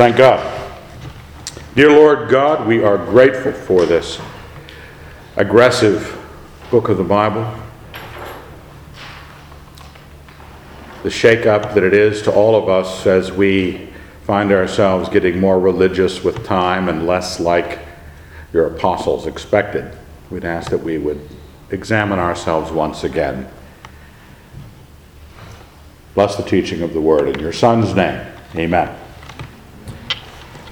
Thank God. Dear Lord God, we are grateful for this aggressive book of the Bible. The shake-up that it is to all of us as we find ourselves getting more religious with time and less like your apostles expected. We'd ask that we would examine ourselves once again. Bless the teaching of the word in your Son's name. Amen.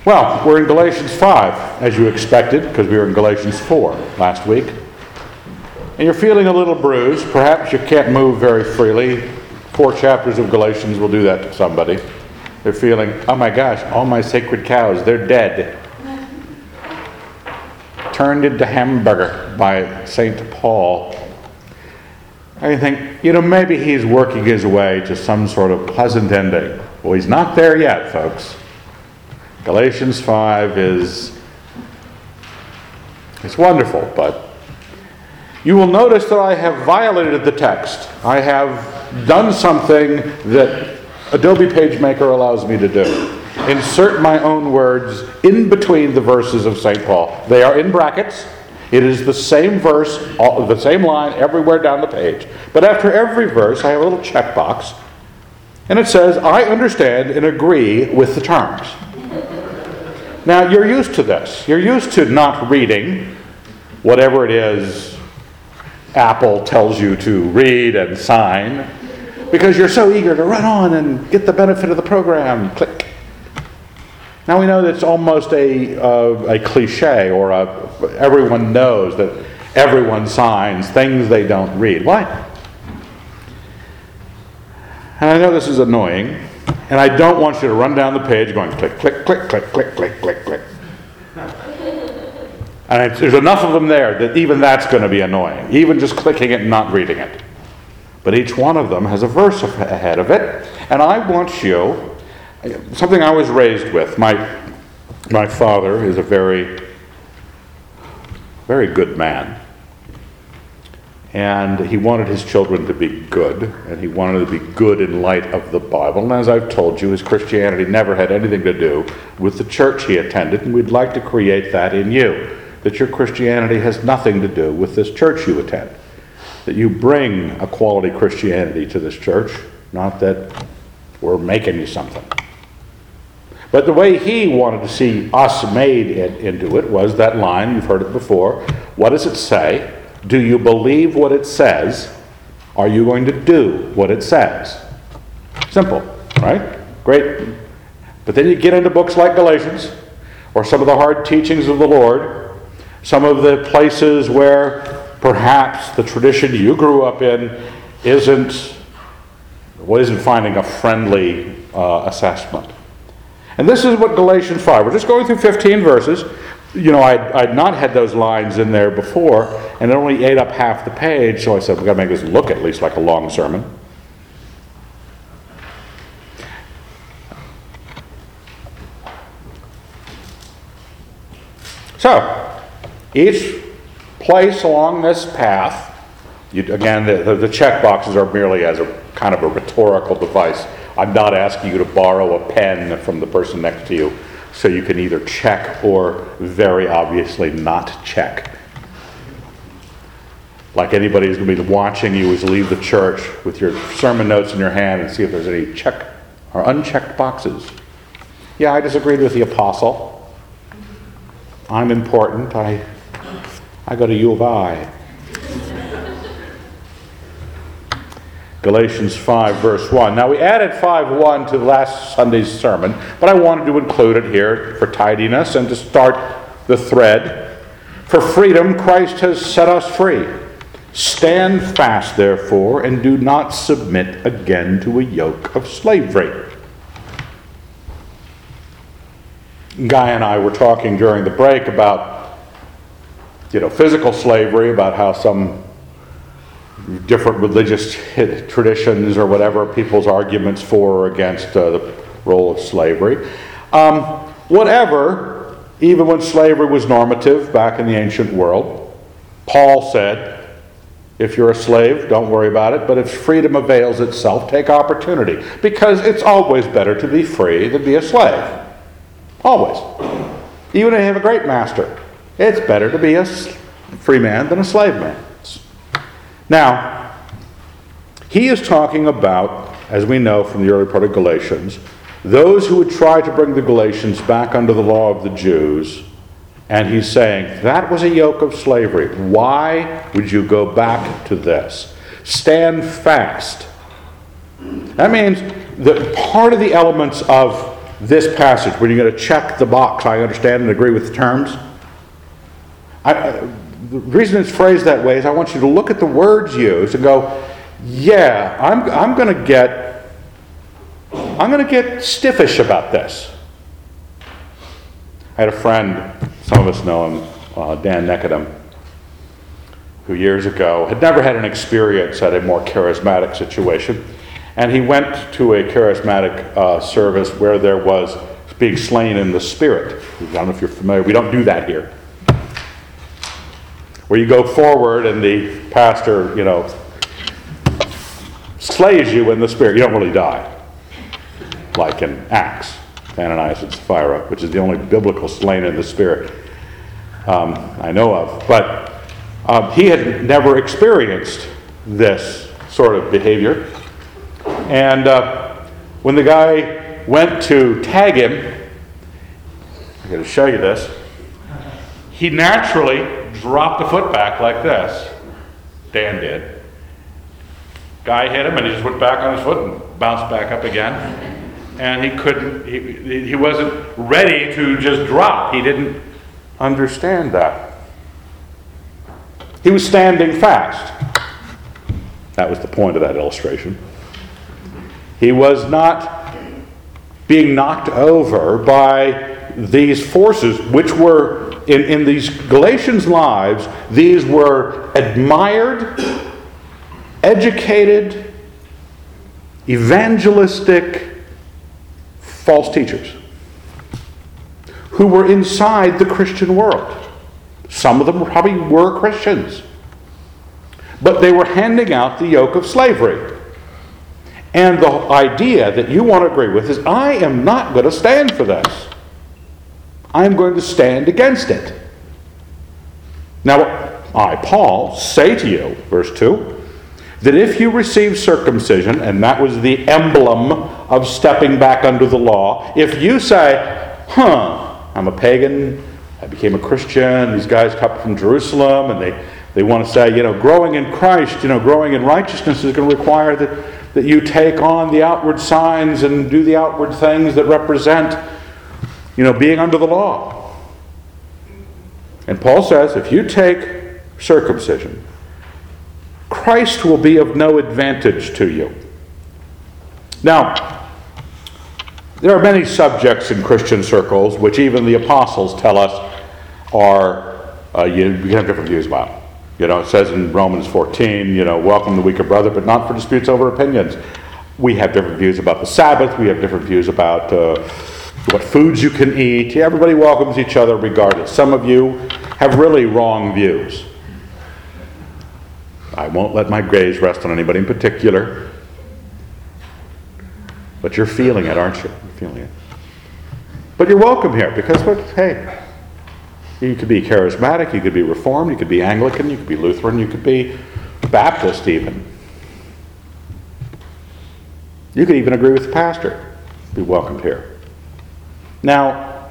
Well, we're in Galatians 5, as you expected, because we were in Galatians 4 last week. And you're feeling a little bruised. Perhaps you can't move very freely. Four chapters of Galatians will do that to somebody. They're feeling, oh my gosh, all my sacred cows, they're dead. Turned into hamburger by St. Paul. I think, you know, maybe he's working his way to some sort of pleasant ending. Well, he's not there yet, folks. Galatians 5 is it's wonderful, but you will notice that I have violated the text. I have done something that Adobe PageMaker allows me to do. Insert my own words in between the verses of St. Paul. They are in brackets. It is the same verse, the same line everywhere down the page. But after every verse, I have a little checkbox, and it says, I understand and agree with the terms. Now, you're used to this. You're used to not reading whatever it is Apple tells you to read and sign because you're so eager to run on and get the benefit of the program. Click. Now we know that's almost a, uh, a cliche, or a, everyone knows that everyone signs things they don't read. Why? And I know this is annoying, and I don't want you to run down the page going click, click, click, click, click, click, click, click. And there's enough of them there that even that's going to be annoying, even just clicking it and not reading it. But each one of them has a verse ahead of it. And I want you, something I was raised with. My, my father is a very, very good man. And he wanted his children to be good, and he wanted to be good in light of the Bible. And as I've told you, his Christianity never had anything to do with the church he attended, and we'd like to create that in you. That your Christianity has nothing to do with this church you attend. That you bring a quality Christianity to this church, not that we're making you something. But the way he wanted to see us made into it was that line, you've heard it before. What does it say? Do you believe what it says? Are you going to do what it says? Simple, right? Great. But then you get into books like Galatians, or some of the hard teachings of the Lord, some of the places where perhaps the tradition you grew up in isn't well, isn't finding a friendly uh, assessment. And this is what Galatians 5, we're just going through 15 verses you know, I'd, I'd not had those lines in there before, and it only ate up half the page, so I said, we've got to make this look at least like a long sermon. So, each place along this path, you, again, the, the, the check boxes are merely as a kind of a rhetorical device. I'm not asking you to borrow a pen from the person next to you so you can either check or very obviously not check. Like anybody who's going to be watching you you leave the church with your sermon notes in your hand and see if there's any check or unchecked boxes. Yeah, I disagreed with the apostle. I'm important. I, I go to U of I. Galatians 5, verse 1. Now, we added 5 1 to last Sunday's sermon, but I wanted to include it here for tidiness and to start the thread. For freedom, Christ has set us free. Stand fast, therefore, and do not submit again to a yoke of slavery. Guy and I were talking during the break about, you know, physical slavery, about how some different religious traditions or whatever, people's arguments for or against uh, the role of slavery. Um, whatever, even when slavery was normative back in the ancient world, Paul said, if you're a slave, don't worry about it, but if freedom avails itself, take opportunity, because it's always better to be free than be a slave. Always. Even if you have a great master, it's better to be a free man than a slave man. Now, he is talking about, as we know from the early part of Galatians, those who would try to bring the Galatians back under the law of the Jews. And he's saying that was a yoke of slavery. Why would you go back to this? Stand fast. That means that part of the elements of this passage, when you're going to check the box, I understand and agree with the terms. I, the reason it's phrased that way is I want you to look at the words used and go, yeah, I'm, I'm going to get I'm going to get stiffish about this. I had a friend, some of us know him, uh, Dan Nekedam, who years ago had never had an experience at a more charismatic situation. And he went to a charismatic uh, service where there was being slain in the spirit. I don't know if you're familiar, we don't do that here. Where you go forward and the pastor, you know, slays you in the spirit. You don't really die like in Acts, Ananias and Sapphira, which is the only biblical slain in the Spirit um, I know of. But um, he had never experienced this sort of behavior. And uh, when the guy went to tag him, I'm going to show you this, he naturally dropped a foot back like this. Dan did. Guy hit him and he just went back on his foot and bounced back up again and he couldn't, he, he wasn't ready to just drop. He didn't understand that. He was standing fast. That was the point of that illustration. He was not being knocked over by these forces, which were in, in these Galatians' lives, these were admired, educated, evangelistic, false teachers who were inside the Christian world. Some of them probably were Christians. But they were handing out the yoke of slavery. And the idea that you want to agree with is I am not going to stand for this. I'm going to stand against it. Now, I, Paul, say to you, verse 2, that if you receive circumcision, and that was the emblem of stepping back under the law, if you say, huh, I'm a pagan, I became a Christian, these guys come from Jerusalem, and they, they want to say, you know, growing in Christ, you know, growing in righteousness is going to require that, that you take on the outward signs and do the outward things that represent, you know, being under the law. And Paul says, if you take circumcision, Christ will be of no advantage to you. Now, there are many subjects in Christian circles which even the apostles tell us are, uh, you, you have different views about. You know, it says in Romans 14, you know, welcome the weaker brother, but not for disputes over opinions. We have different views about the Sabbath. We have different views about uh, what foods you can eat. Everybody welcomes each other regardless. Some of you have really wrong views. I won't let my gaze rest on anybody in particular. But you're feeling it, aren't you? You're feeling it. But you're welcome here because, what, hey, you could be charismatic, you could be reformed, you could be Anglican, you could be Lutheran, you could be Baptist even. You could even agree with the pastor. Be welcomed here. Now,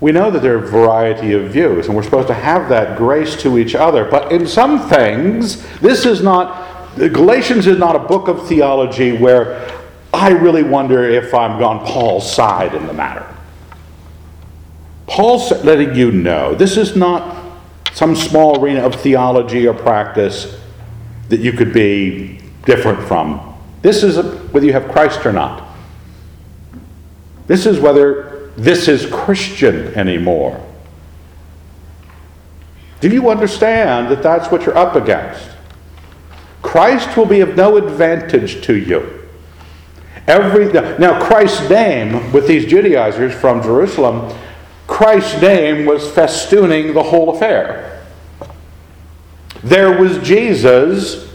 we know that there are a variety of views, and we're supposed to have that grace to each other. But in some things, this is not, Galatians is not a book of theology where I really wonder if I'm on Paul's side in the matter. Paul's letting you know this is not some small arena of theology or practice that you could be different from. This is whether you have Christ or not. This is whether this is Christian anymore. Do you understand that that's what you're up against? Christ will be of no advantage to you. Every now Christ's name with these Judaizers from Jerusalem, Christ's name was festooning the whole affair. There was Jesus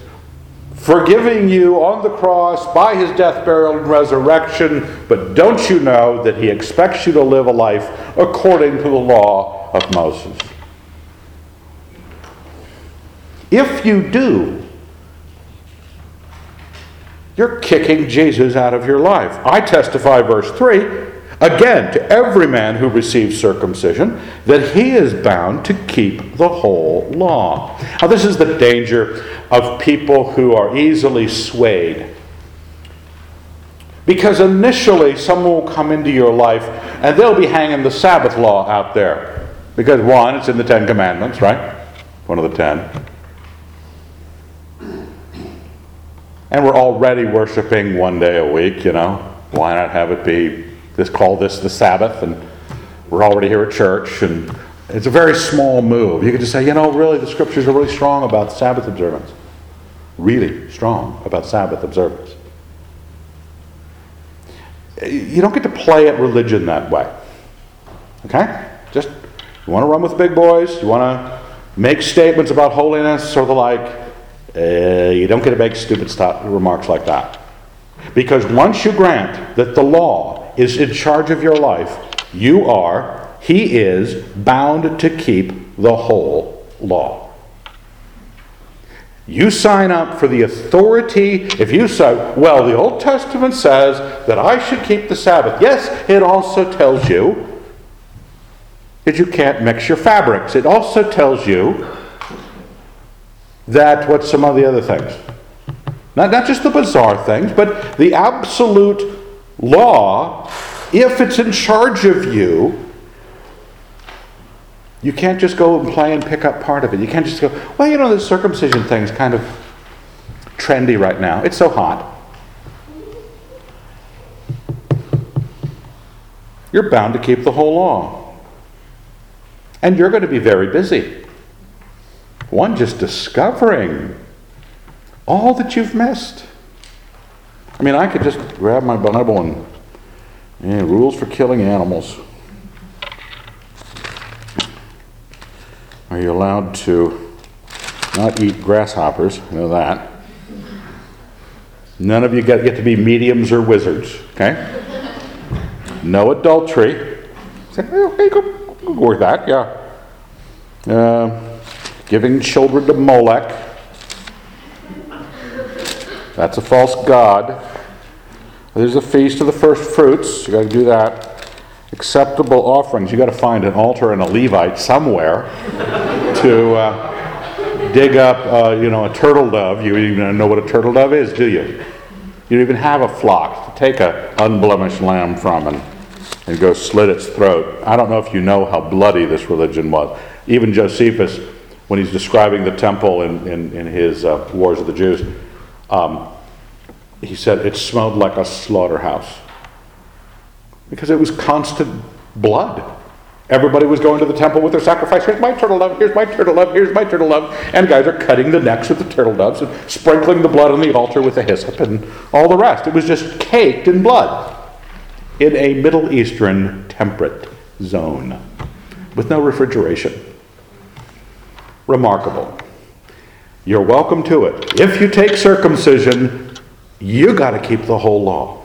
forgiving you on the cross by his death, burial, and resurrection. But don't you know that he expects you to live a life according to the law of Moses. If you do, you're kicking Jesus out of your life. I testify, verse 3, again, to every man who receives circumcision, that he is bound to keep the whole law. Now, this is the danger of people who are easily swayed. Because initially, someone will come into your life and they'll be hanging the Sabbath law out there. Because, one, it's in the Ten Commandments, right? One of the ten. And we're already worshiping one day a week, you know. Why not have it be this call this the Sabbath? And we're already here at church, and it's a very small move. You could just say, you know, really, the scriptures are really strong about Sabbath observance. Really strong about Sabbath observance. You don't get to play at religion that way. Okay? Just, you want to run with big boys, you want to make statements about holiness or the like uh, you don't get to make stupid remarks like that. Because once you grant that the law is in charge of your life, you are, he is, bound to keep the whole law. You sign up for the authority. If you say, well, the Old Testament says that I should keep the Sabbath. Yes, it also tells you that you can't mix your fabrics. It also tells you that what's some of the other things? Not, not just the bizarre things, but the absolute law, if it's in charge of you, you can't just go and play and pick up part of it. You can't just go, well, you know, the circumcision thing's kind of trendy right now. It's so hot. You're bound to keep the whole law. And you're going to be very busy. One, just discovering all that you've missed. I mean, I could just grab my Bible and, and rules for killing animals. Are you allowed to not eat grasshoppers? I know that. None of you get, get to be mediums or wizards, okay? No adultery. Say, okay, go, go that, yeah. Uh, giving children to Molech. That's a false god. There's a feast of the first fruits. You got to do that. Acceptable offerings. You got to find an altar and a Levite somewhere to uh, dig up, uh, you know, a turtle dove. You even know what a turtle dove is, do you? You don't even have a flock to take an unblemished lamb from and, and go slit its throat. I don't know if you know how bloody this religion was. Even Josephus when he's describing the temple in, in, in his uh, Wars of the Jews, um, he said it smelled like a slaughterhouse because it was constant blood. Everybody was going to the temple with their sacrifice. Here's my turtle dove, here's my turtle dove, here's my turtle dove. And guys are cutting the necks of the turtle doves and sprinkling the blood on the altar with a hyssop and all the rest. It was just caked in blood in a Middle Eastern temperate zone with no refrigeration remarkable. You're welcome to it. If you take circumcision, you got to keep the whole law.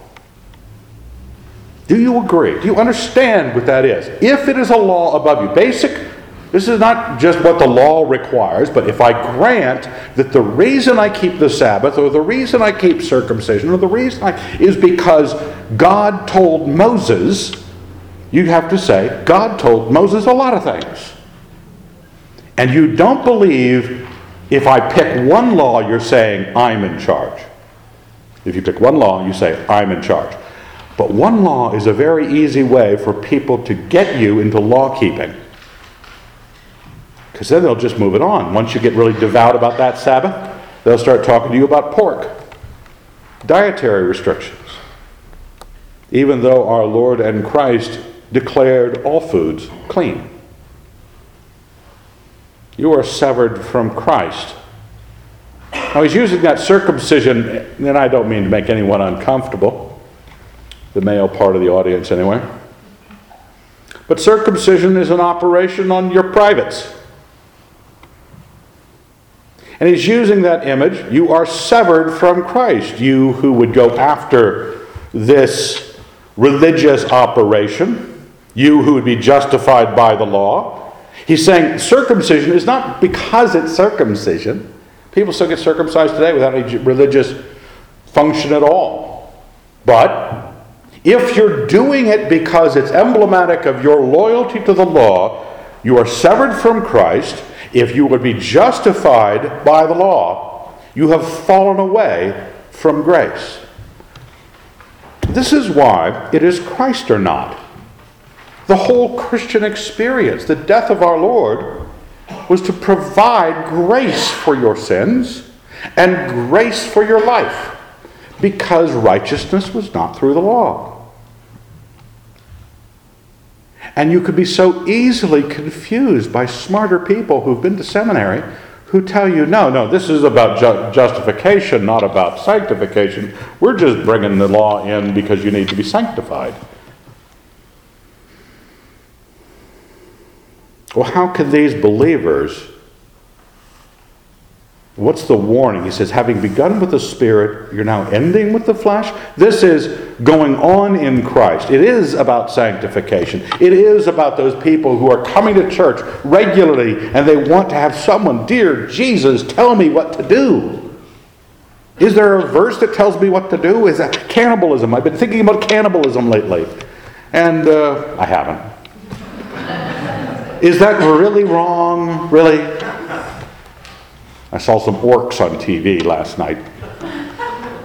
Do you agree? Do you understand what that is? If it is a law above you, basic, this is not just what the law requires, but if I grant that the reason I keep the Sabbath, or the reason I keep circumcision, or the reason I, is because God told Moses, you have to say, God told Moses a lot of things and you don't believe if I pick one law, you're saying, I'm in charge. If you pick one law, you say, I'm in charge. But one law is a very easy way for people to get you into law keeping. Because then they'll just move it on. Once you get really devout about that Sabbath, they'll start talking to you about pork, dietary restrictions. Even though our Lord and Christ declared all foods clean. You are severed from Christ. Now, he's using that circumcision, and I don't mean to make anyone uncomfortable, the male part of the audience anyway. But circumcision is an operation on your privates. And he's using that image. You are severed from Christ. You who would go after this religious operation, You who would be justified by the law. He's saying circumcision is not because it's circumcision. People still get circumcised today without any religious function at all. But if you're doing it because it's emblematic of your loyalty to the law, you are severed from Christ. If you would be justified by the law, you have fallen away from grace. This is why it is Christ or not. The whole Christian experience, the death of our Lord, was to provide grace for your sins and grace for your life because righteousness was not through the law. And you could be so easily confused by smarter people who've been to seminary who tell you, no, no, this is about ju- justification, not about sanctification. We're just bringing the law in because you need to be sanctified. Well, how can these believers What's the warning? He says, having begun with the Spirit, you're now ending with the flesh. This is going on in Christ. It is about sanctification. It is about those people who are coming to church regularly and they want to have someone, dear Jesus, tell me what to do. Is there a verse that tells me what to do? Is that cannibalism? I've been thinking about cannibalism lately, and uh, I haven't. Is that really wrong? Really? I saw some orcs on TV last night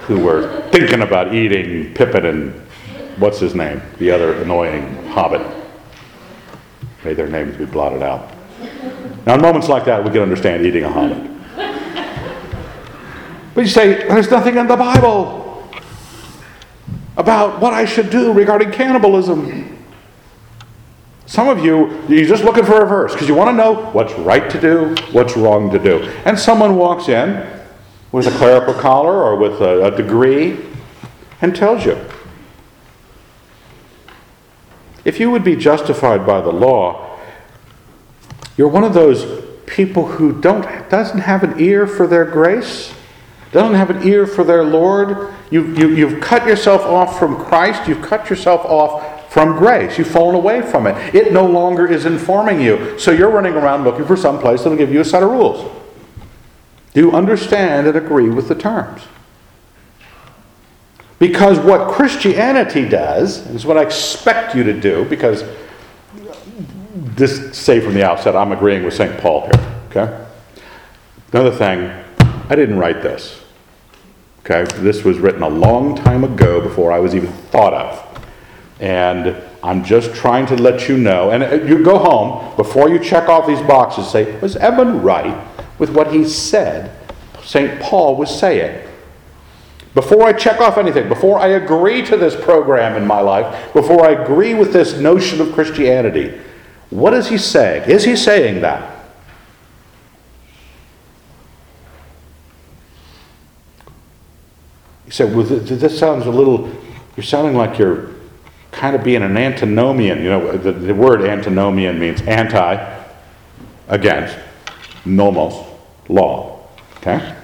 who were thinking about eating Pippin and what's his name, the other annoying hobbit. May their names be blotted out. Now, in moments like that, we can understand eating a hobbit. But you say, there's nothing in the Bible about what I should do regarding cannibalism. Some of you, you're just looking for a verse because you want to know what's right to do, what's wrong to do. And someone walks in with a clerical collar or with a, a degree and tells you. If you would be justified by the law, you're one of those people who don't, doesn't have an ear for their grace, doesn't have an ear for their Lord. You, you, you've cut yourself off from Christ, you've cut yourself off from grace. You've fallen away from it. It no longer is informing you. So you're running around looking for some place that'll give you a set of rules. Do you understand and agree with the terms? Because what Christianity does, is what I expect you to do, because this say from the outset, I'm agreeing with St. Paul here. Okay? Another thing, I didn't write this. Okay? This was written a long time ago before I was even thought of. And I'm just trying to let you know. And uh, you go home, before you check off these boxes, say, was Evan right with what he said St. Paul was saying? Before I check off anything, before I agree to this program in my life, before I agree with this notion of Christianity, what is he saying? Is he saying that? He said, well, this sounds a little, you're sounding like you're kind of being an antinomian. You know, the, the word antinomian means anti, against, nomos, law. Okay?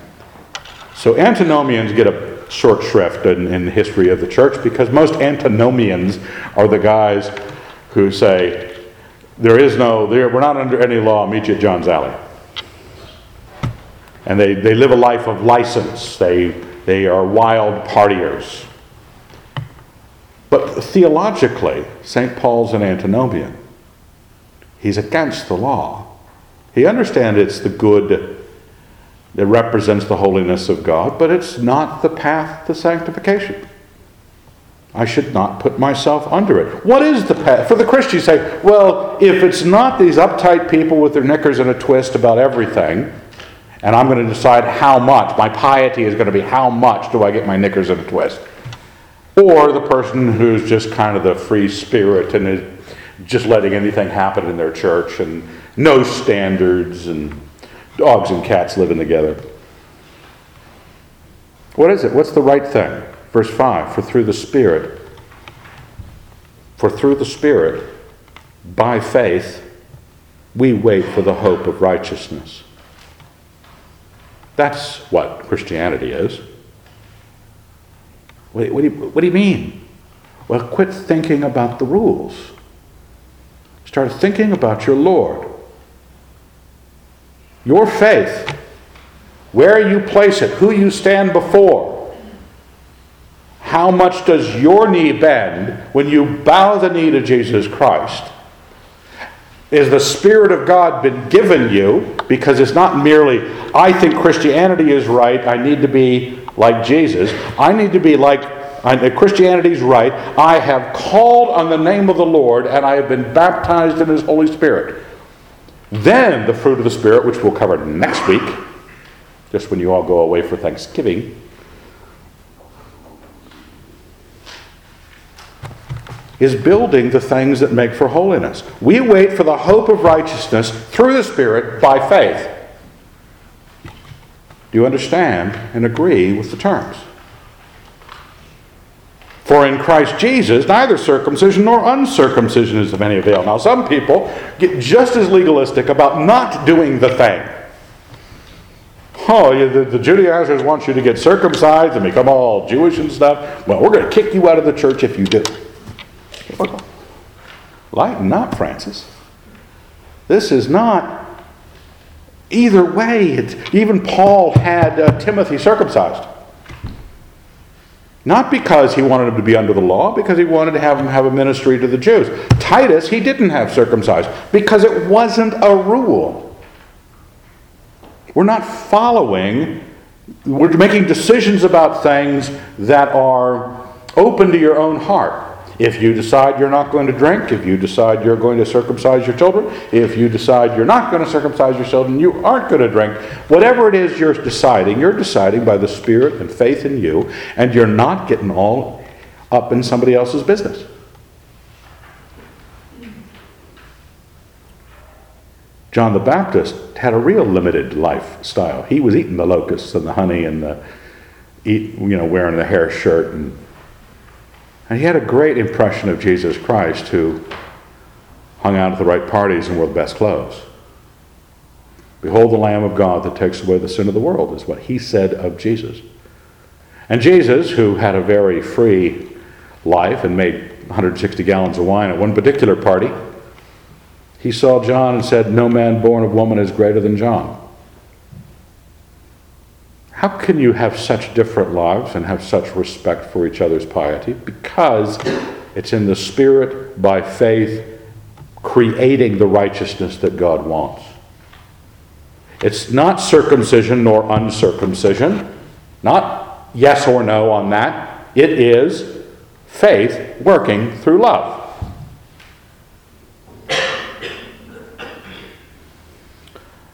So antinomians get a short shrift in, in the history of the church because most antinomians are the guys who say, there is no, there, we're not under any law, meet you at John's Alley. And they, they live a life of license. They, they are wild partiers. But theologically, St. Paul's an antinomian. He's against the law. He understands it's the good that represents the holiness of God, but it's not the path to sanctification. I should not put myself under it. What is the path? For the Christian, say, well, if it's not these uptight people with their knickers in a twist about everything, and I'm going to decide how much, my piety is going to be how much do I get my knickers in a twist or the person who's just kind of the free spirit and is just letting anything happen in their church and no standards and dogs and cats living together. What is it? What's the right thing? Verse 5 For through the Spirit, for through the Spirit, by faith, we wait for the hope of righteousness. That's what Christianity is. What, do you, what do you mean? Well, quit thinking about the rules. Start thinking about your Lord. Your faith, where you place it, who you stand before. How much does your knee bend when you bow the knee to Jesus Christ? Is the Spirit of God been given you? Because it's not merely, I think Christianity is right, I need to be like Jesus. I need to be like Christianity's right. I have called on the name of the Lord and I have been baptized in His Holy Spirit. Then the fruit of the Spirit, which we'll cover next week, just when you all go away for Thanksgiving, is building the things that make for holiness. We wait for the hope of righteousness through the Spirit by faith. You understand and agree with the terms? For in Christ Jesus, neither circumcision nor uncircumcision is of any avail. Now, some people get just as legalistic about not doing the thing. Oh, the, the Judaizers want you to get circumcised and become all Jewish and stuff. Well, we're going to kick you out of the church if you do. Lighten up, Francis. This is not either way. It's, even Paul had uh, Timothy circumcised. Not because he wanted him to be under the law, because he wanted to have him have a ministry to the Jews. Titus, he didn't have circumcised because it wasn't a rule. We're not following, we're making decisions about things that are open to your own heart. If you decide you're not going to drink, if you decide you're going to circumcise your children, if you decide you're not going to circumcise your children, you aren't going to drink, whatever it is you're deciding, you're deciding by the Spirit and faith in you, and you're not getting all up in somebody else's business. John the Baptist had a real limited lifestyle. He was eating the locusts and the honey and the, you know, wearing the hair shirt and and he had a great impression of Jesus Christ who hung out at the right parties and wore the best clothes. Behold the Lamb of God that takes away the sin of the world, is what he said of Jesus. And Jesus, who had a very free life and made 160 gallons of wine at one particular party, he saw John and said, No man born of woman is greater than John. How can you have such different lives and have such respect for each other's piety? Because it's in the Spirit, by faith, creating the righteousness that God wants. It's not circumcision nor uncircumcision, not yes or no on that. It is faith working through love.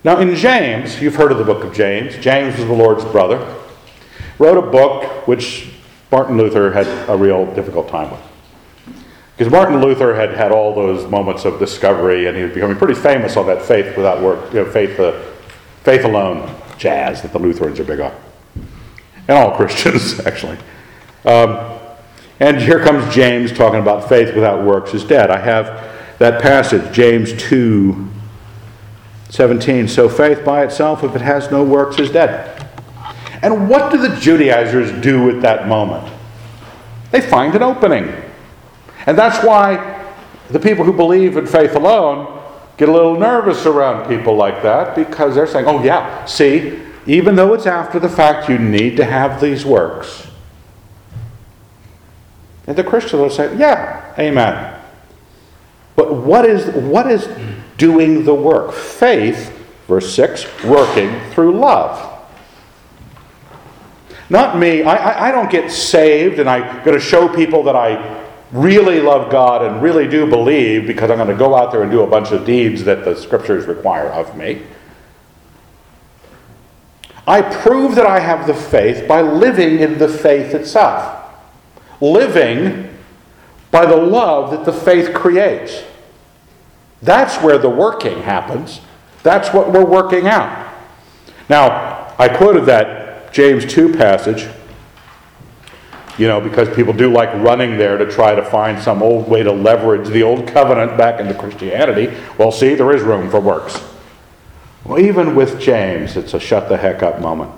Now, in James, you've heard of the book of James. James was the Lord's brother. Wrote a book which Martin Luther had a real difficult time with. Because Martin Luther had had all those moments of discovery, and he was becoming pretty famous on that faith without work, you know, faith, uh, faith alone jazz that the Lutherans are big on. And all Christians, actually. Um, and here comes James talking about faith without works is dead. I have that passage, James 2 17. So faith by itself, if it has no works, is dead. And what do the Judaizers do at that moment? They find an opening. And that's why the people who believe in faith alone get a little nervous around people like that because they're saying, oh, yeah, see, even though it's after the fact, you need to have these works. And the Christian will say, yeah, amen. But what is, what is doing the work. Faith, verse 6, working through love. Not me. I, I, I don't get saved and I'm going to show people that I really love God and really do believe because I'm going to go out there and do a bunch of deeds that the scriptures require of me. I prove that I have the faith by living in the faith itself, living by the love that the faith creates. That's where the working happens. That's what we're working out. Now, I quoted that James 2 passage, you know, because people do like running there to try to find some old way to leverage the old covenant back into Christianity. Well, see, there is room for works. Well, even with James, it's a shut the heck up moment.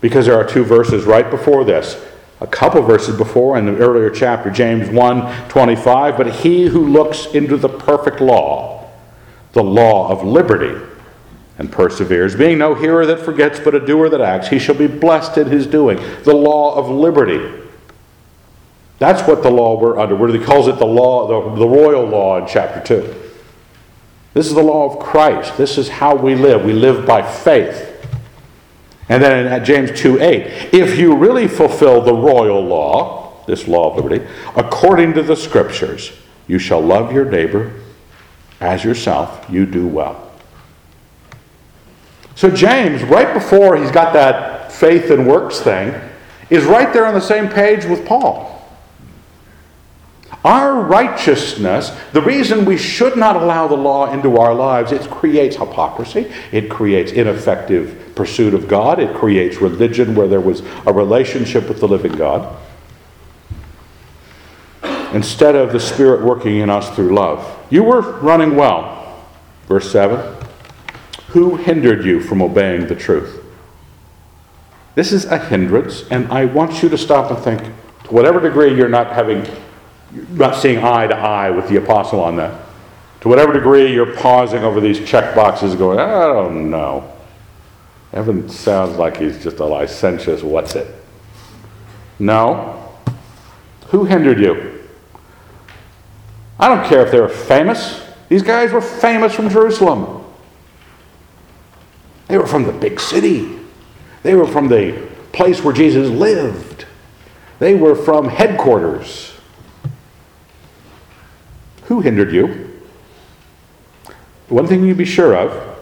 Because there are two verses right before this a couple verses before in the earlier chapter, James 1 25. But he who looks into the perfect law, the law of liberty, and perseveres, being no hearer that forgets, but a doer that acts, he shall be blessed in his doing. The law of liberty. That's what the law we're under. Where he calls it the law, the, the royal law in chapter 2. This is the law of Christ. This is how we live. We live by faith. And then in James 2 8, if you really fulfill the royal law, this law of liberty, according to the scriptures, you shall love your neighbor as yourself, you do well. So, James, right before he's got that faith and works thing, is right there on the same page with Paul. Our righteousness, the reason we should not allow the law into our lives, it creates hypocrisy, it creates ineffective pursuit of God, it creates religion where there was a relationship with the living God. Instead of the Spirit working in us through love. You were running well. Verse 7 Who hindered you from obeying the truth? This is a hindrance, and I want you to stop and think to whatever degree you're not having not seeing eye to eye with the apostle on that. To whatever degree you're pausing over these check boxes going, I don't know. Evan sounds like he's just a licentious what's it. No. Who hindered you? I don't care if they were famous. These guys were famous from Jerusalem. They were from the big city. They were from the place where Jesus lived. They were from headquarters. Who hindered you? One thing you be sure of,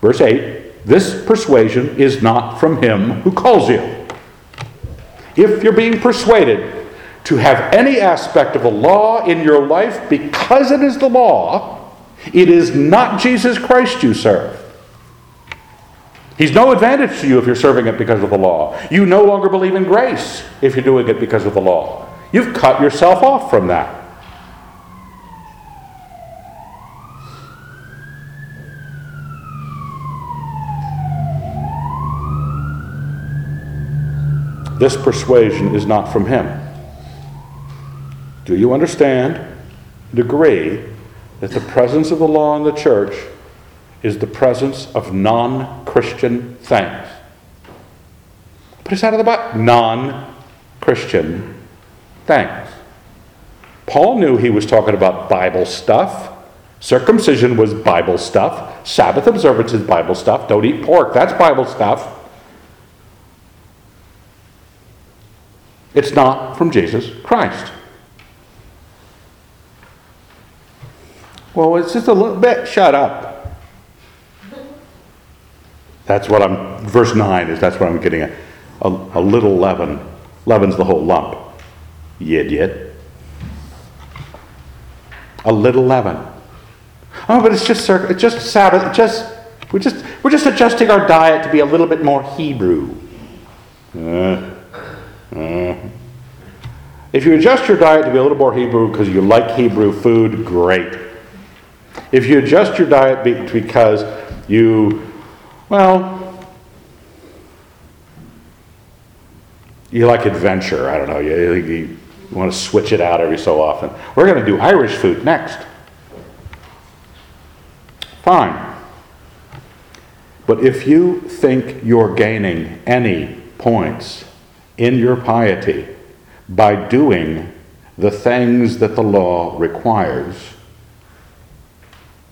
verse 8 this persuasion is not from him who calls you. If you're being persuaded to have any aspect of the law in your life because it is the law, it is not Jesus Christ you serve. He's no advantage to you if you're serving it because of the law. You no longer believe in grace if you're doing it because of the law. You've cut yourself off from that. This persuasion is not from him. Do you understand and agree that the presence of the law in the church is the presence of non Christian things? Put us out of the box. Non Christian things. Paul knew he was talking about Bible stuff. Circumcision was Bible stuff. Sabbath observance is Bible stuff. Don't eat pork. That's Bible stuff. It's not from Jesus Christ. Well, it's just a little bit. Shut up. That's what I'm, verse 9 is that's what I'm getting at. A, a little leaven. Leaven's the whole lump. You idiot. A little leaven. Oh, but it's just it's just Sabbath. just we're just we're just adjusting our diet to be a little bit more Hebrew. Uh, Mm. If you adjust your diet to be a little more Hebrew because you like Hebrew food, great. If you adjust your diet because you, well, you like adventure, I don't know, you, you want to switch it out every so often. We're going to do Irish food next. Fine. But if you think you're gaining any points in your piety by doing the things that the law requires,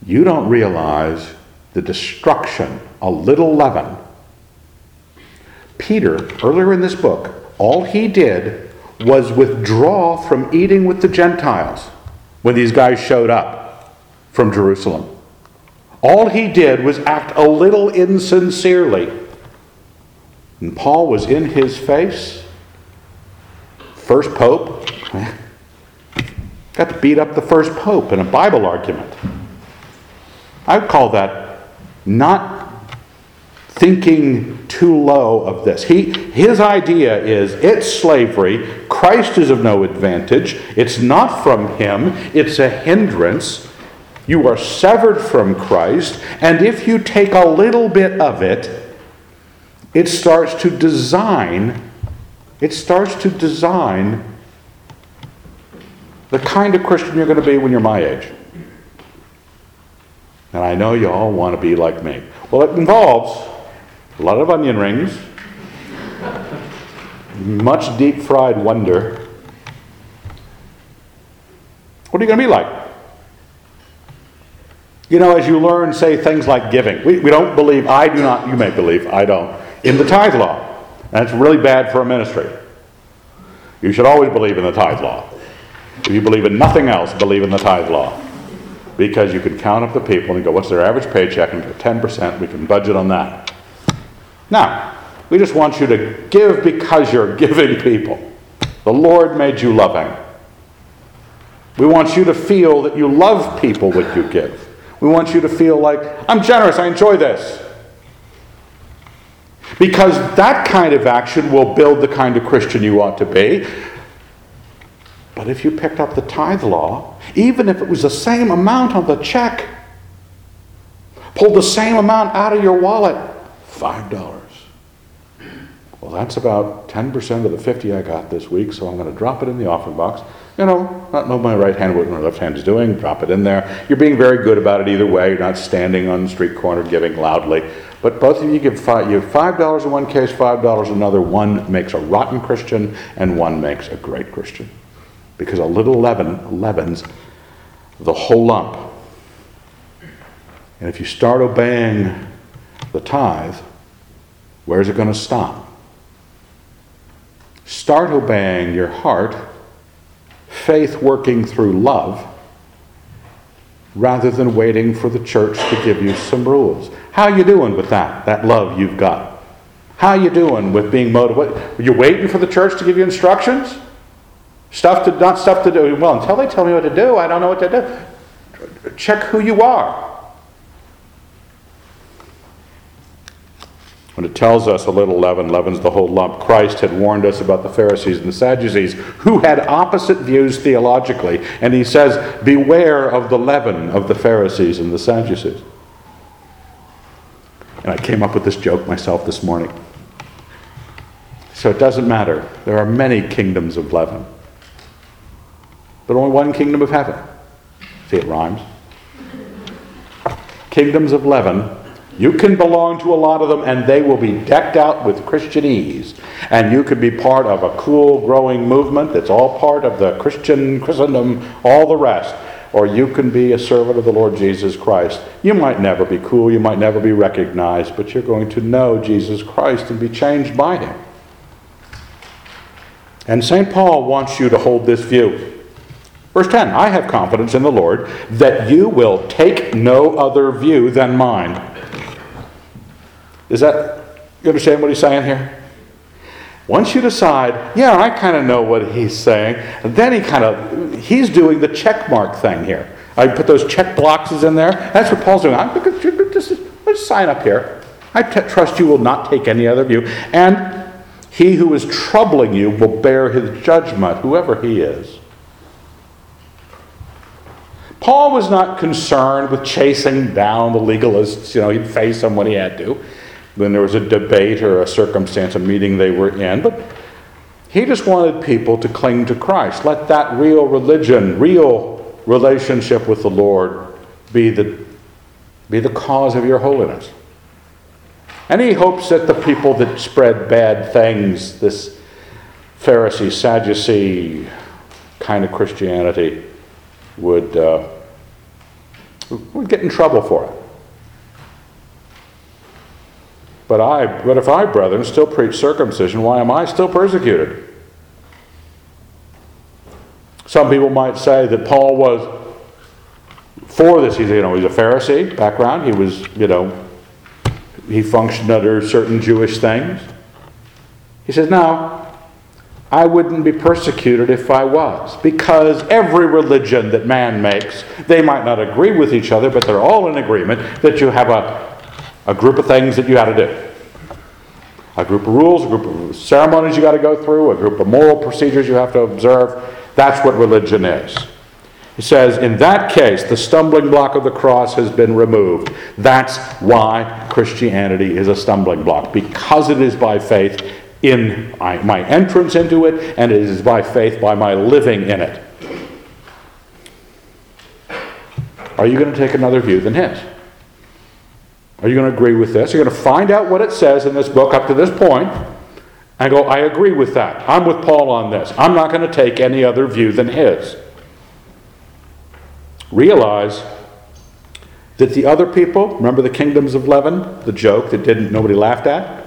you don't realize the destruction, a little leaven. Peter, earlier in this book, all he did was withdraw from eating with the Gentiles when these guys showed up from Jerusalem. All he did was act a little insincerely and Paul was in his face. First pope. Got to beat up the first pope in a Bible argument. I would call that not thinking too low of this. He, his idea is it's slavery. Christ is of no advantage. It's not from him, it's a hindrance. You are severed from Christ, and if you take a little bit of it, it starts to design It starts to design the kind of Christian you're going to be when you're my age. And I know you all want to be like me. Well, it involves a lot of onion rings, much deep fried wonder. What are you going to be like? You know, as you learn, say things like giving. We, we don't believe, I do not, you may believe, I don't, in the tithe law. And it's really bad for a ministry. You should always believe in the tithe law. If you believe in nothing else, believe in the tithe law. Because you can count up the people and go, what's their average paycheck? And go 10%, we can budget on that. Now, we just want you to give because you're giving people. The Lord made you loving. We want you to feel that you love people when you give. We want you to feel like, I'm generous, I enjoy this. Because that kind of action will build the kind of Christian you ought to be. But if you picked up the tithe law, even if it was the same amount on the check, pulled the same amount out of your wallet, $5. Well, that's about 10% of the 50 I got this week, so I'm going to drop it in the offering box. You know, not know my right hand what my left hand is doing, drop it in there. You're being very good about it either way. You're not standing on the street corner giving loudly. But both of you give five, you five dollars in one case, five dollars in another. One makes a rotten Christian, and one makes a great Christian, because a little leaven leavens the whole lump. And if you start obeying the tithe, where's it going to stop? Start obeying your heart, faith working through love, rather than waiting for the church to give you some rules. How you doing with that? That love you've got. How you doing with being motivated? Are you waiting for the church to give you instructions? Stuff to not stuff to do. Well, until they tell me what to do, I don't know what to do. Check who you are. When it tells us a little leaven leavens the whole lump, Christ had warned us about the Pharisees and the Sadducees, who had opposite views theologically. And he says, Beware of the leaven of the Pharisees and the Sadducees. And I came up with this joke myself this morning. So it doesn't matter. There are many kingdoms of leaven, but only one kingdom of heaven. See, it rhymes. Kingdoms of leaven. You can belong to a lot of them, and they will be decked out with Christianese. And you could be part of a cool, growing movement that's all part of the Christian Christendom, all the rest or you can be a servant of the Lord Jesus Christ. You might never be cool, you might never be recognized, but you're going to know Jesus Christ and be changed by him. And St. Paul wants you to hold this view. Verse 10 I have confidence in the Lord that you will take no other view than mine. Is that, you understand what he's saying here? Once you decide, yeah, I kind of know what he's saying, then he kind of, he's doing the check mark thing here. I put those check boxes in there. That's what Paul's doing. I'm just, just sign up here. I t- trust you will not take any other view. And he who is troubling you will bear his judgment, whoever he is. Paul was not concerned with chasing down the legalists. You know, he'd face them when he had to when there was a debate or a circumstance, a meeting they were in. But he just wanted people to cling to Christ. Let that real religion, real relationship with the Lord be the, be the cause of your holiness. And he hopes that the people that spread bad things, this Pharisee, Sadducee kind of Christianity, would, uh, would get in trouble for it. But I, but if I, brethren, still preach circumcision, why am I still persecuted? Some people might say that Paul was for this. He's, you know, he's a Pharisee background. He was, you know, he functioned under certain Jewish things. He says, no, I wouldn't be persecuted if I was. Because every religion that man makes, they might not agree with each other, but they're all in agreement that you have a a group of things that you got to do. A group of rules, a group of ceremonies you got to go through, a group of moral procedures you have to observe. That's what religion is. He says, in that case, the stumbling block of the cross has been removed. That's why Christianity is a stumbling block. Because it is by faith, in my entrance into it, and it is by faith, by my living in it. Are you going to take another view than his? Are you going to agree with this? You're going to find out what it says in this book up to this point and go, I agree with that. I'm with Paul on this. I'm not going to take any other view than his. Realize that the other people, remember the kingdoms of leaven, the joke that didn't nobody laughed at?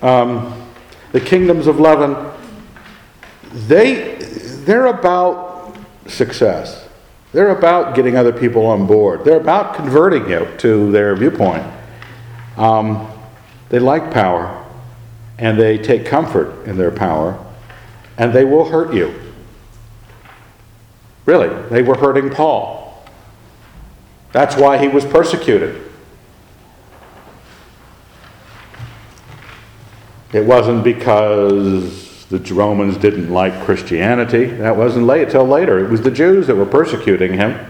Um, the kingdoms of leaven, they they're about success. They're about getting other people on board. They're about converting you to their viewpoint. Um, they like power, and they take comfort in their power, and they will hurt you. Really, they were hurting Paul. That's why he was persecuted. It wasn't because the Romans didn't like Christianity. That wasn't late till later. It was the Jews that were persecuting him,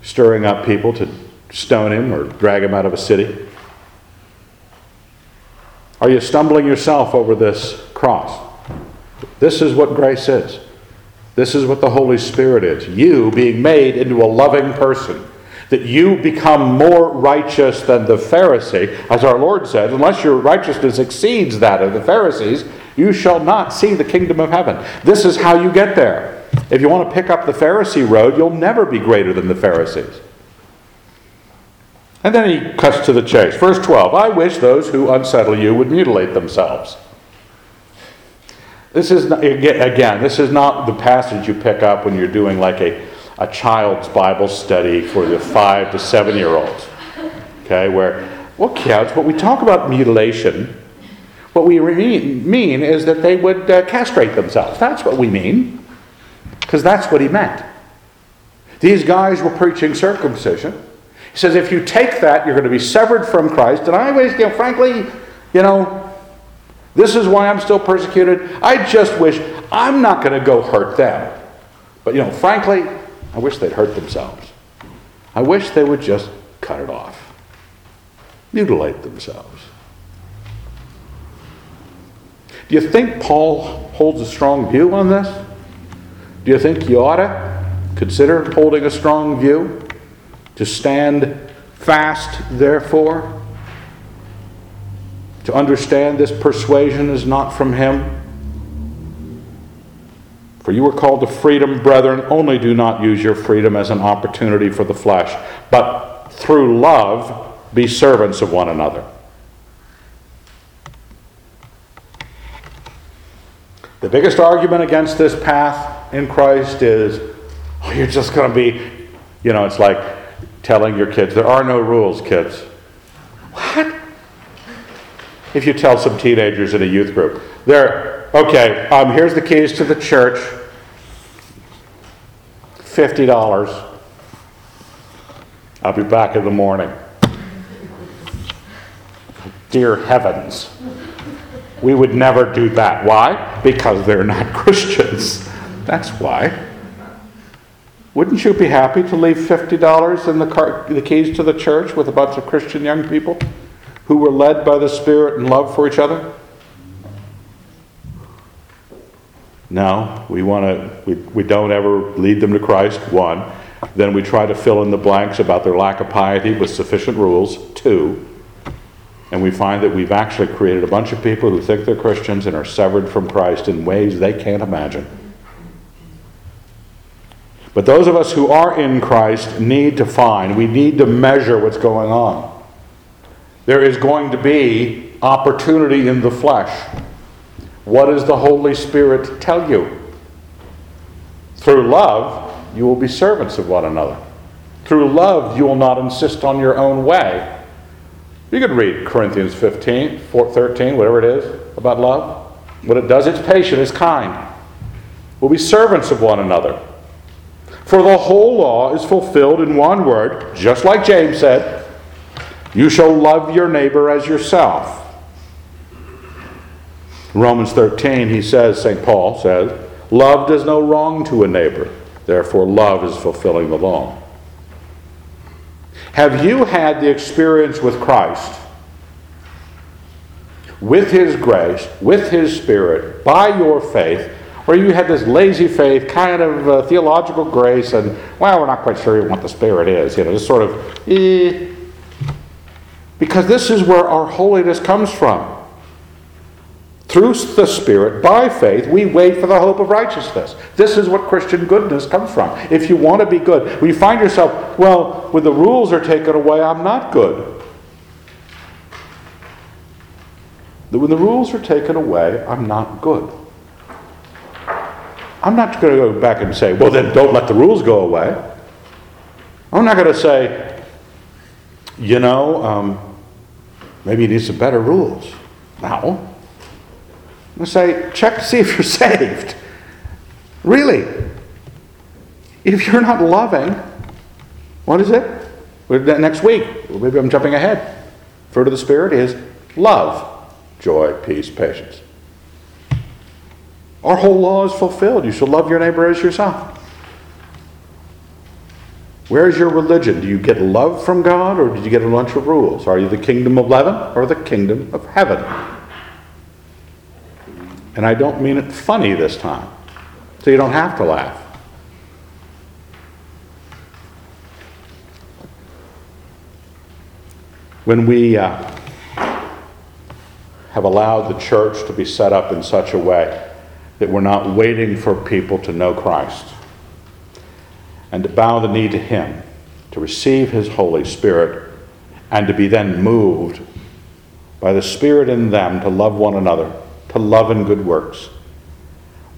stirring up people to stone him or drag him out of a city. Are you stumbling yourself over this cross? This is what grace is. This is what the Holy Spirit is. You being made into a loving person that you become more righteous than the Pharisee, as our Lord said, unless your righteousness exceeds that of the Pharisees, you shall not see the kingdom of heaven. This is how you get there. If you want to pick up the Pharisee road, you'll never be greater than the Pharisees. And then he cuts to the chase. Verse 12 I wish those who unsettle you would mutilate themselves. This is, again, this is not the passage you pick up when you're doing like a a child's Bible study for the five to seven year olds. Okay, where, well, kids, when we talk about mutilation, what we mean is that they would uh, castrate themselves. That's what we mean, because that's what he meant. These guys were preaching circumcision. He says, if you take that, you're going to be severed from Christ. And I always, you know, frankly, you know, this is why I'm still persecuted. I just wish I'm not going to go hurt them. But, you know, frankly, I wish they'd hurt themselves. I wish they would just cut it off, mutilate themselves. Do you think Paul holds a strong view on this? Do you think you ought to consider holding a strong view? To stand fast, therefore? To understand this persuasion is not from him? For you were called to freedom, brethren. Only do not use your freedom as an opportunity for the flesh, but through love be servants of one another. The biggest argument against this path in Christ is oh, you're just going to be, you know, it's like telling your kids, there are no rules, kids. What? If you tell some teenagers in a youth group, there Okay, um, here's the keys to the church $50. I'll be back in the morning. Dear heavens. We would never do that. Why? Because they're not Christians. That's why. Wouldn't you be happy to leave $50 in the, car, the keys to the church with a bunch of Christian young people who were led by the Spirit and love for each other? No, we want to, we, we don't ever lead them to Christ, one. Then we try to fill in the blanks about their lack of piety with sufficient rules, two. And we find that we've actually created a bunch of people who think they're Christians and are severed from Christ in ways they can't imagine. But those of us who are in Christ need to find, we need to measure what's going on. There is going to be opportunity in the flesh what does the Holy Spirit tell you? Through love, you will be servants of one another. Through love, you will not insist on your own way. You could read Corinthians 15, 13, whatever it is, about love. What it does, it's patient, it's kind. We'll be servants of one another. For the whole law is fulfilled in one word, just like James said you shall love your neighbor as yourself. Romans 13, he says, St. Paul says, Love does no wrong to a neighbor. Therefore, love is fulfilling the law. Have you had the experience with Christ with His grace, with His Spirit, by your faith, or you had this lazy faith, kind of uh, theological grace, and, well, we're not quite sure what the Spirit is, you know, just sort of, eh. Because this is where our holiness comes from. Through the Spirit, by faith, we wait for the hope of righteousness. This is what Christian goodness comes from. If you want to be good, when you find yourself, well, when the rules are taken away, I'm not good. When the rules are taken away, I'm not good. I'm not going to go back and say, well, then don't let the rules go away. I'm not going to say, you know, um, maybe you need some better rules. No. And say, check to see if you're saved. Really. If you're not loving, what is it? Next week, maybe I'm jumping ahead. Fruit of the Spirit is love, joy, peace, patience. Our whole law is fulfilled. You shall love your neighbor as yourself. Where is your religion? Do you get love from God or did you get a bunch of rules? Are you the kingdom of leaven or the kingdom of heaven? And I don't mean it funny this time, so you don't have to laugh. When we uh, have allowed the church to be set up in such a way that we're not waiting for people to know Christ and to bow the knee to Him, to receive His Holy Spirit, and to be then moved by the Spirit in them to love one another to love and good works,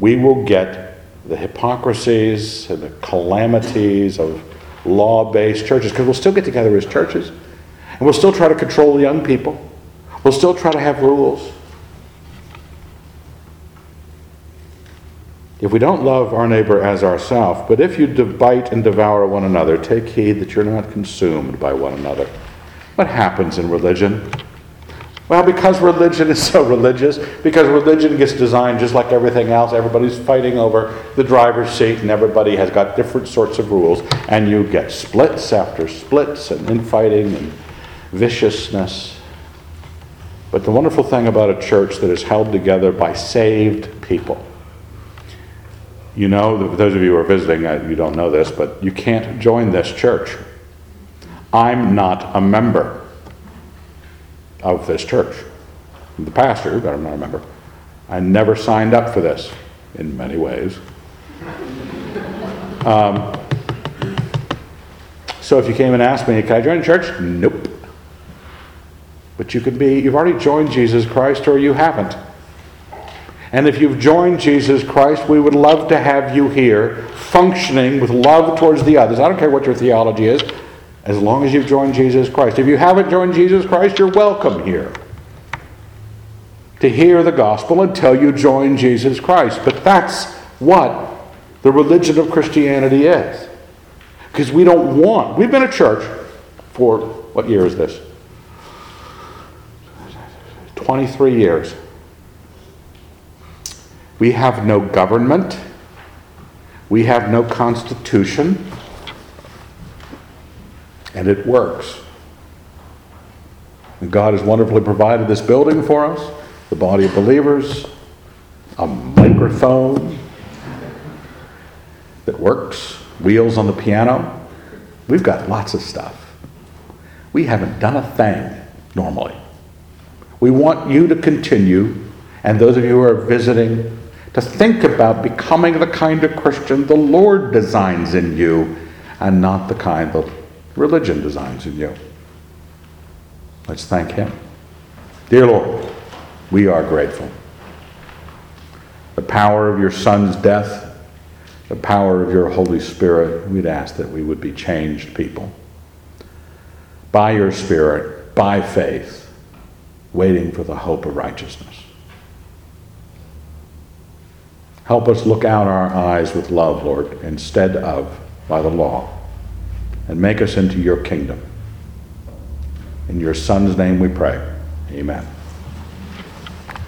we will get the hypocrisies and the calamities of law based churches, because we'll still get together as churches, and we'll still try to control young people, we'll still try to have rules. If we don't love our neighbor as ourself, but if you bite and devour one another, take heed that you're not consumed by one another. What happens in religion? Well, because religion is so religious, because religion gets designed just like everything else, everybody's fighting over the driver's seat and everybody has got different sorts of rules, and you get splits after splits and infighting and viciousness. But the wonderful thing about a church that is held together by saved people. You know, those of you who are visiting, uh, you don't know this, but you can't join this church. I'm not a member of this church. The pastor, but I'm not a member. I never signed up for this in many ways. Um, so if you came and asked me, can I join the church? Nope. But you could be, you've already joined Jesus Christ or you haven't. And if you've joined Jesus Christ, we would love to have you here functioning with love towards the others. I don't care what your theology is as long as you've joined Jesus Christ. If you haven't joined Jesus Christ, you're welcome here to hear the gospel until you join Jesus Christ. But that's what the religion of Christianity is. Because we don't want, we've been a church for, what year is this? 23 years. We have no government. We have no constitution and it works. And God has wonderfully provided this building for us, the body of believers, a microphone that works, wheels on the piano. We've got lots of stuff. We haven't done a thing normally. We want you to continue, and those of you who are visiting, to think about becoming the kind of Christian the Lord designs in you and not the kind that religion designs in you. Let's thank Him. Dear Lord, we are grateful. The power of your Son's death, the power of your Holy Spirit, we'd ask that we would be changed people. By your Spirit, by faith, waiting for the hope of righteousness. Help us look out our eyes with love, Lord, instead of by the law and make us into your kingdom. In your Son's name we pray. Amen.